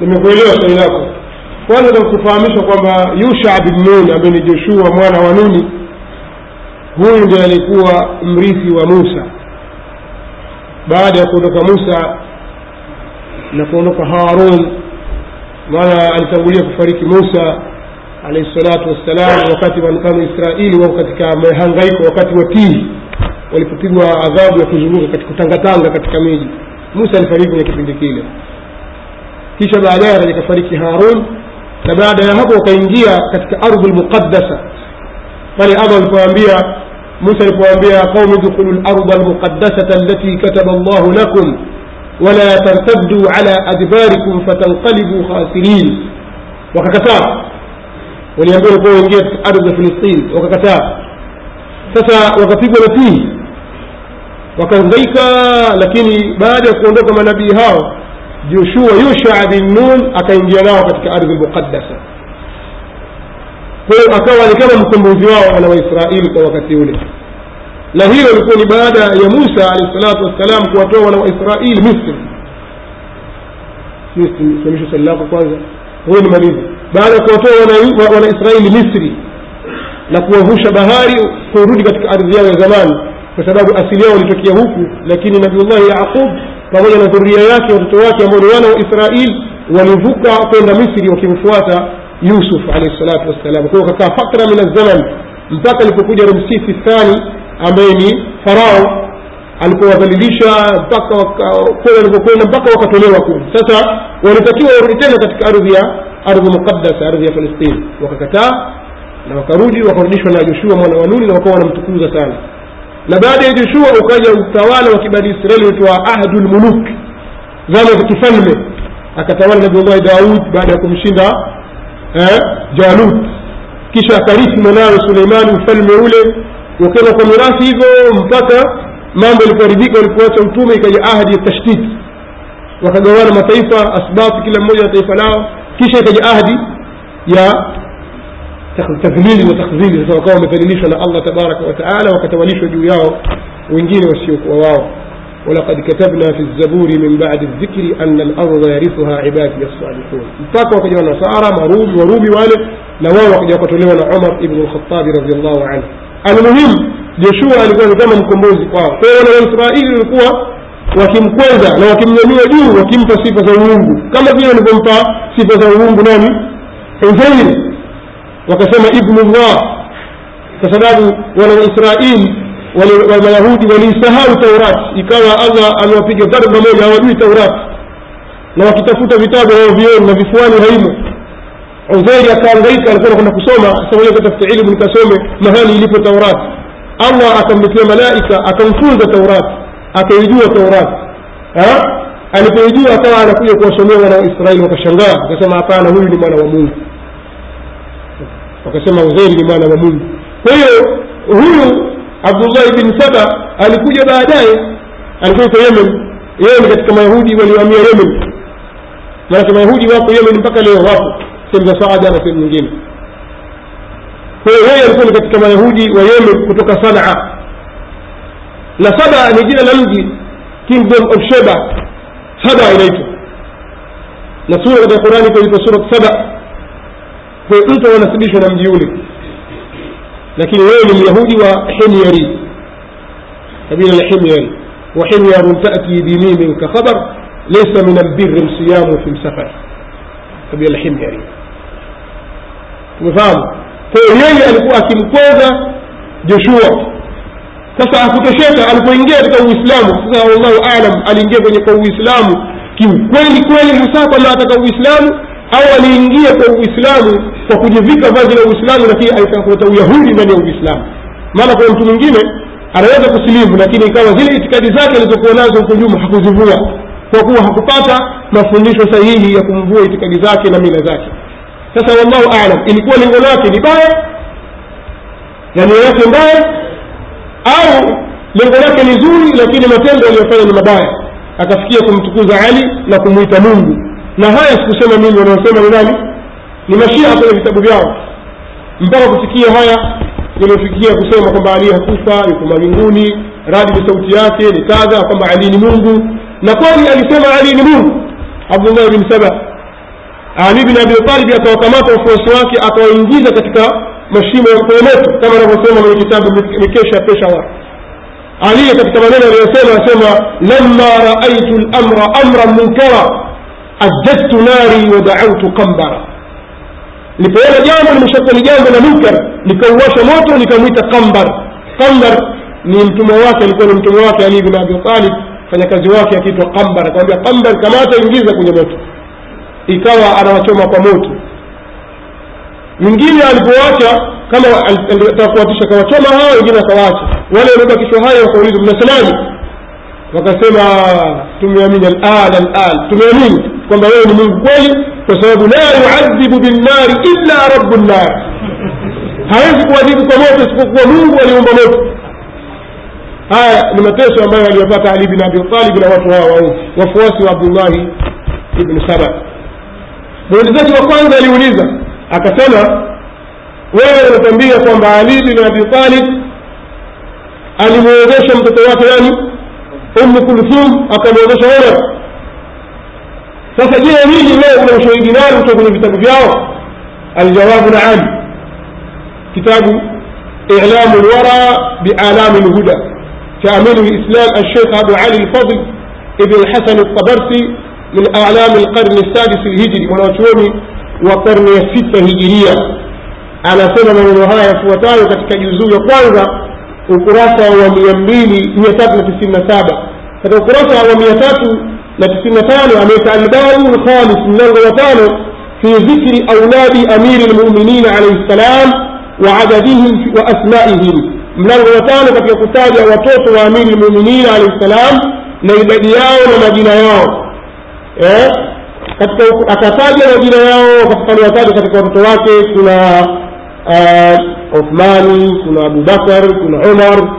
nimekuelewa swali lako. Kwanza takufahamisha kwamba yusha bin nun ambaye ni joshua mwana wa nuni huyu ndiye alikuwa mrithi wa musa. Baada ya kuondoka musa na kuondoka harun maana alitangulia kufariki musa alaihi salatu wassalam wakati banu israeli wako katika mahangaiko wakati wa tihi walipopigwa adhabu ya kuzunguka kutangatanga katika miji musa alifariki kwenye kipindi kile kisha baadaye akafariki harun na baada ya hapo wakaingia katika ardhi lmuqaddasa pale allah alipoambia musa alipoambia qaumi dkhulu larda almuqaddasata allati kataba allahu lakum wala tartaddu ala adbarikum fatanqalibu khasirin wakakataa waliambia walikuwa waingia katika ardhi ya filistini wakakataa sasa wakapigwa na tihi wakahangaika lakini baada ya kuondoka manabii hao joshua yusha bin nun akaingia nao katika ardhi muqaddasa. Kwa hiyo akawa ni kama mkombozi wao wana waisraeli kwa wakati ule. Na hilo lilikuwa ni baada ya musa alahi salatu wassalam kuwatoa wana waisraeli misri. Simamisha swali lako kwanza. Huyo ni malizi baada ya kuwatoa wanaisraeli misri na kuwavusha bahari kurudi katika ardhi yao ya zamani kwa sababu asili yao walitokea huku lakini nabiullahi yaqub pamoja na dhuria yake watoto wake ambao ni wana wa israil walivuka kwenda misri wakimfuata yusuf alaihi salatu wassalam. Kwao hiyo kakaa fakra min azzaman mpaka alipokuja ramsisi thani ambaye ni farao alipowadhalilisha mpaka kule walipokwenda mpaka wakatolewa kule. Sasa walitakiwa warudi tena katika ardhi ya ardhi muqaddasa ardhi ya falistini wakakataa na wakarudi wakarudishwa na joshua mwana wa nuni na wakawa wanamtukuza sana na baada ya joshua ukaja utawala wa kibani israeli uitwa ahdu lmuluk zama za kifalme. Akatawala nabiullahi daud baada ya kumshinda eh, jalut. Kisha akarithi mwanawe suleimani ufalme ule. Wakenda kwa mirathi hivyo mpaka mambo yalipoharibika walipoacha utume ikaja ahadi ya tashtiti wakagawana mataifa asbabu kila mmoja na taifa lao. Kisha ikaja ahadi ya تذليل وتخزيل يتوقعوا مثلنيش على الله تبارك وتعالى وكتوليش جوياه وانجين وسيوك وواو. ولقد كتبنا في الزبور من بعد الذكر أن الأرض يرثها عبادي الصالحون. التاكوا قد يوانا سارة مروب وروب والد نواوا قد يقتلونا عمر ابن الخطاب رضي الله عنه. المهم يشوع اللي كان زمن كموزي قاو آه، فهنا الإسرائيل اللي كوا وكم كوزا وكم نمية جو وكم تصيف زوونجو كما فينا نقوم تا صيف زوونجو نامي. إنزين wakasema ibnullah kwa sababu wana waisraeli wamayahudi waliisahau taurati ikawa allah amewapiga darba moja hawajui taurati na wakitafuta vitabu hawavioni na vifuani haimo. Uzairi akaangaika alikuwa nakwenda kusoma sasa katafuta ilmu nikasome mahali ilipo taurati allah akamletea malaika akamfunza taurati akaijua taurati alipoijua akawa anakuja kuwasomea wana waisraeli wakashangaa wakasema hapana huyu ni mwana wa mungu wakasema uzairi ni mwana wa mungu kwa hiyo huyu abdullahi bin saba alikuja baadaye alikuwa yuko yemen yeye ni katika mayahudi waliohamia yemen manake mayahudi wako yemen mpaka leo wapo sehemu za saada na sehemu nyingine kwa hiyo yeye alikuwa ni katika mayahudi wa yemen kutoka sanaa na saba ni jina la mji kingdom of sheba saba inaitwa na sura katika qurani kuitwa surat saba mtu anasibishwa na mji ule lakini wewe ni myahudi wa himyari kabila la himyari وحمير تأتي بميم كخبر ليس من البر الصيام في السفر kabila la himyari umefahamu kwa hiyo yeye alikuwa akimkweza joshua sasa akutosheka alipoingia katika uislamu sasa wallahu alam aliingia kwenye kwa uislamu kiukweli kweli hasa kwamba ataka uislamu au aliingia kwa uislamu kwa kujivika vazi la uislamu lakini alitaka kuleta uyahudi ndani ya uislamu. Maana kuna mtu mwingine anaweza kusilimu lakini ikawa zile itikadi zake alizokuwa nazo huko nyuma hakuzivua. Kwa kuwa hakupata mafundisho sahihi ya kumvua itikadi zake na mila zake. Sasa wallahu alam ilikuwa lengo lake ni baya na nia yake mbaya au lengo lake ni zuri lakini matendo aliyofanya ni mabaya. Akafikia kumtukuza ali na kumwita mungu. Na haya sikusema mimi wanaosema ni nani ni mashia kwenye vitabu vyao mpaka kufikia haya yaliyofikia kusema kwamba ali hakufa yuko mawinguni radi ni sauti yake ni kadha kwamba ali ni mungu na kweli alisema ali ni mungu abdullah bin saba ali bin abi talib akawakamata wafuasi wake akawaingiza katika mashimo ya kwenye moto kama anavyosema kwenye kitabu mikesha ya peshawar ali katika maneno aliyosema anasema lamma raaitu lamra amran munkara ajjadtu nari wa daautu qambara nilipoona jambo limeshakuwa ni jambo la munkar nikauwasha moto nikamwita qambar. Qambar ni mtume wake alikuwa ni mtume wake ali bin abi talib. Mfanyakazi wake akiitwa qambar akamwambia qambar kamata ingiza kwenye moto. Ikawa anawachoma kwa moto. Mwingine alipowacha kama atakuatisha akawachoma hao wengine akawaacha. Wale waliobakishwa hayo wakaulizwa mnasemaje? Wakasema tumeamini alan alan tumeamini kwamba wewe ni mungu kweli kwa sababu la yuadhibu binnari illa rabu nnar hawezi kuadhibu kwa moto isipokuwa mungu aliumba moto. Haya ni mateso ambayo aliyopata ali bin abi talib na watu hawa waovu wafuasi wa abdullahi ibnu saba. Muulizaji wa kwanza aliuliza akasema wewe unatambia kwamba ali bin abi talib alimwezesha mtoto wake yani umu kulthum akamwozesha omar sasa je nini leo nani kutoka kwenye vitabu vyao aljawabu naam kitabu إعلام الورى بآلام الهدى. كأمير الإسلام الشيخ أبو علي الفضل ابن الحسن الطبرسي من أعلام القرن السادس الهجري ونوشوني وقرن الستة هجرية أنا سنة من ukurasa wa mia mbili mia tatu na tisini na saba katika ukurasa wa لكن مثاله أن يتعلم الخامس من الوطانه في ذكر أولاد أمير المؤمنين عليه السلام وعددهم وأسمائهم من الوطانه katika kutaja watoto wa amiri المؤمنين عليه السلام na idadi yao na majina yao eh katika akataja majina yao katika aliwataja katika watoto wake kuna Uthmani kuna Abu Bakar kuna Umar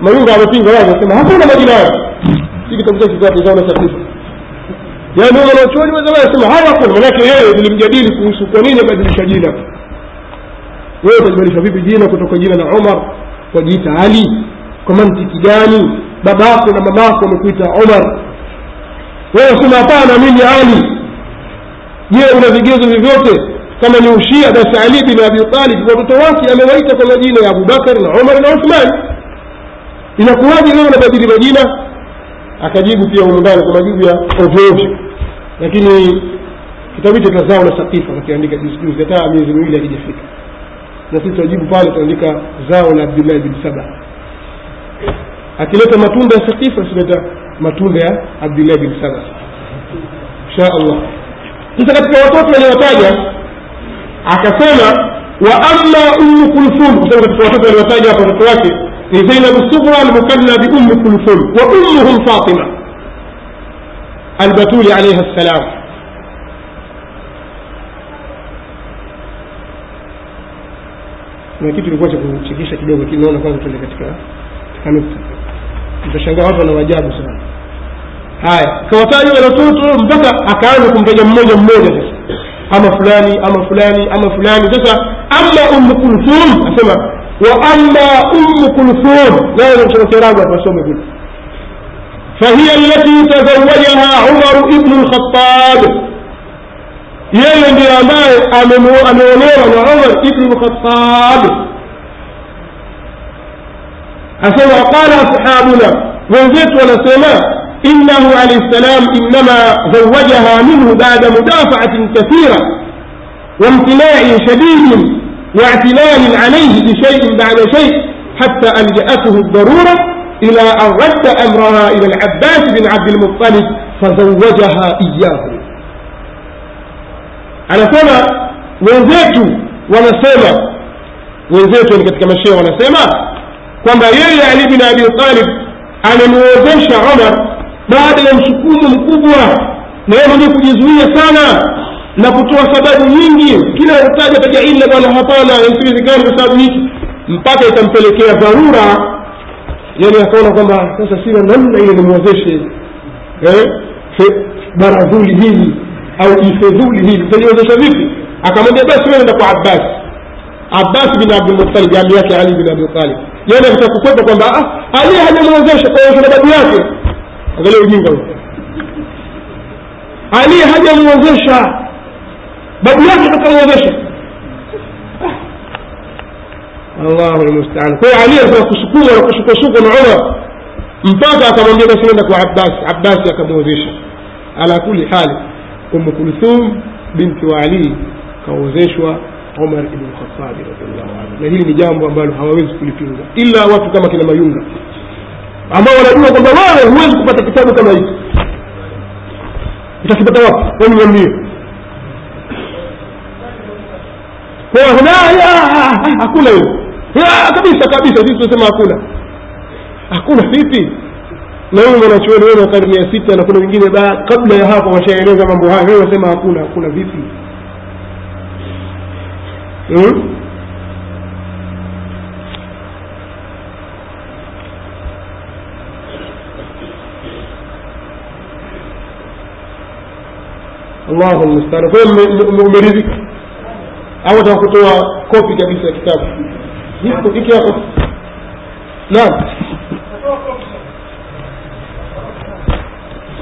mayunga amepinga wao anasema hakuna majina yao si kitabu chake kitabu cha yaani wanachuoni wa zamani anasema hawakuna manake yeye tulimjadili kuhusu kwa nini abadilisha jina. Wewe utabadilisha vipi jina kutoka jina la umar wajiita ali? Kwa mantiki gani? Babako na mamako wamekuita umar wewe sema hapana mimi ali. Je una vigezo vyovyote? Kama ni ushia basi ali bin abi talib watoto wake amewaita kwa majina ya abubakar na umar na uthman. Inakuwaje leo unabadili majina akajibu pia umundani kwa majibu ya ovyoovyo lakini kitabu hicho cha zao la sakifa kakiandika juzijuzi hata miezi miwili akijafika na sisi tunajibu pale tunaandika zao la abdullahi bin saba. Akileta matunda ya sakifa sileta matunda ya abdullahi bin saba. Insha allah. Sasa katika watoto waliowataja akasema wa amma ummu kulthum sababu katika watoto waliowataja hapa watoto wake almukanna bi ummi kulthum wa ummuhum fatima albatuli alaiha ssalam kuna kitu kilikuwa cha kuchekesha kidogo lakini naona kwanza tuende katika katika nukta mtashangaa watu wana maajabu sana haya kawataja watoto mpaka akaanza kumtaja mmoja mmoja sasa ama fulani ama fulani ama fulani sasa ama ummu kulthum asema amma ummu kulthum nayo kusoma kiarabu atasome kule فهي التي تزوجها عمر ابن الخطاب yeye ndiye ambaye ameolewa na umar ibnu lkhatab asema waqala ashabuna wenzetu wanasema innahu alaihi ssalam innama zawajaha minhu bada mudafaatin kathira وامتناع شديد واعتلال عليه بشيء بعد شيء حتى ألجأته الضرورة إلى أن رد أمرها إلى العباس بن عبد المطلب فزوجها إياه. أنا سمع وزيت وأنا سمع وزيت وأنا يعني كتك مشيه وأنا سمع كما يلي علي بن أبي طالب أنا موزيش عمر بعد أن شكوم القبوة ما يمني في جزوية سنة. Na kutoa sababu nyingi kila utaja taja illa bwana hapana kwa sababu hiki mpaka itampelekea dharura yani akaona kwamba sasa sina namna ile nimwezeshe eh, baradhuli hili au ifedhuli hili utaliwezesha vipi? Akamwambia basi wewe nenda kwa abbas. Abbas bin abdulmutalib ami yake ali bin abi talib. Yani akitaka kukwepa kwamba ah, ali hajamwezesha. Kwa sababu yake angalia ujinga ali hajamwezesha babu yake akamwezesha allahu lmustaan kwa ali alikuwa kusukuma na kusukwasukwa na umar. Mpaka akamwambia basi nenda kwa abbas. Abbasi akamwezesha ala kuli hali umu kulthum binti wa ali kawezeshwa umar ibn khatabi radiallahu anhu. Na hili ni jambo ambalo hawawezi kulipinga ila watu kama kina mayunga. Ambao wanajua kwamba wewe huwezi kupata kitabu kama hiki utakipata wapi wewe niambie hakuna hiyo kabisa kabisa sisi tunasema hakuna hakuna vipi na huyu mwanachuoni wewe wa karne ya sita na kuna wengine kabla ya hapo washaeleza mambo hayo wewe wasema hakuna hakuna vipi hmm? allahu lmustaan kwa hiyo umeridhika au ataka kutoa kopi kabisa ya kitabu. Hiki hapo naam.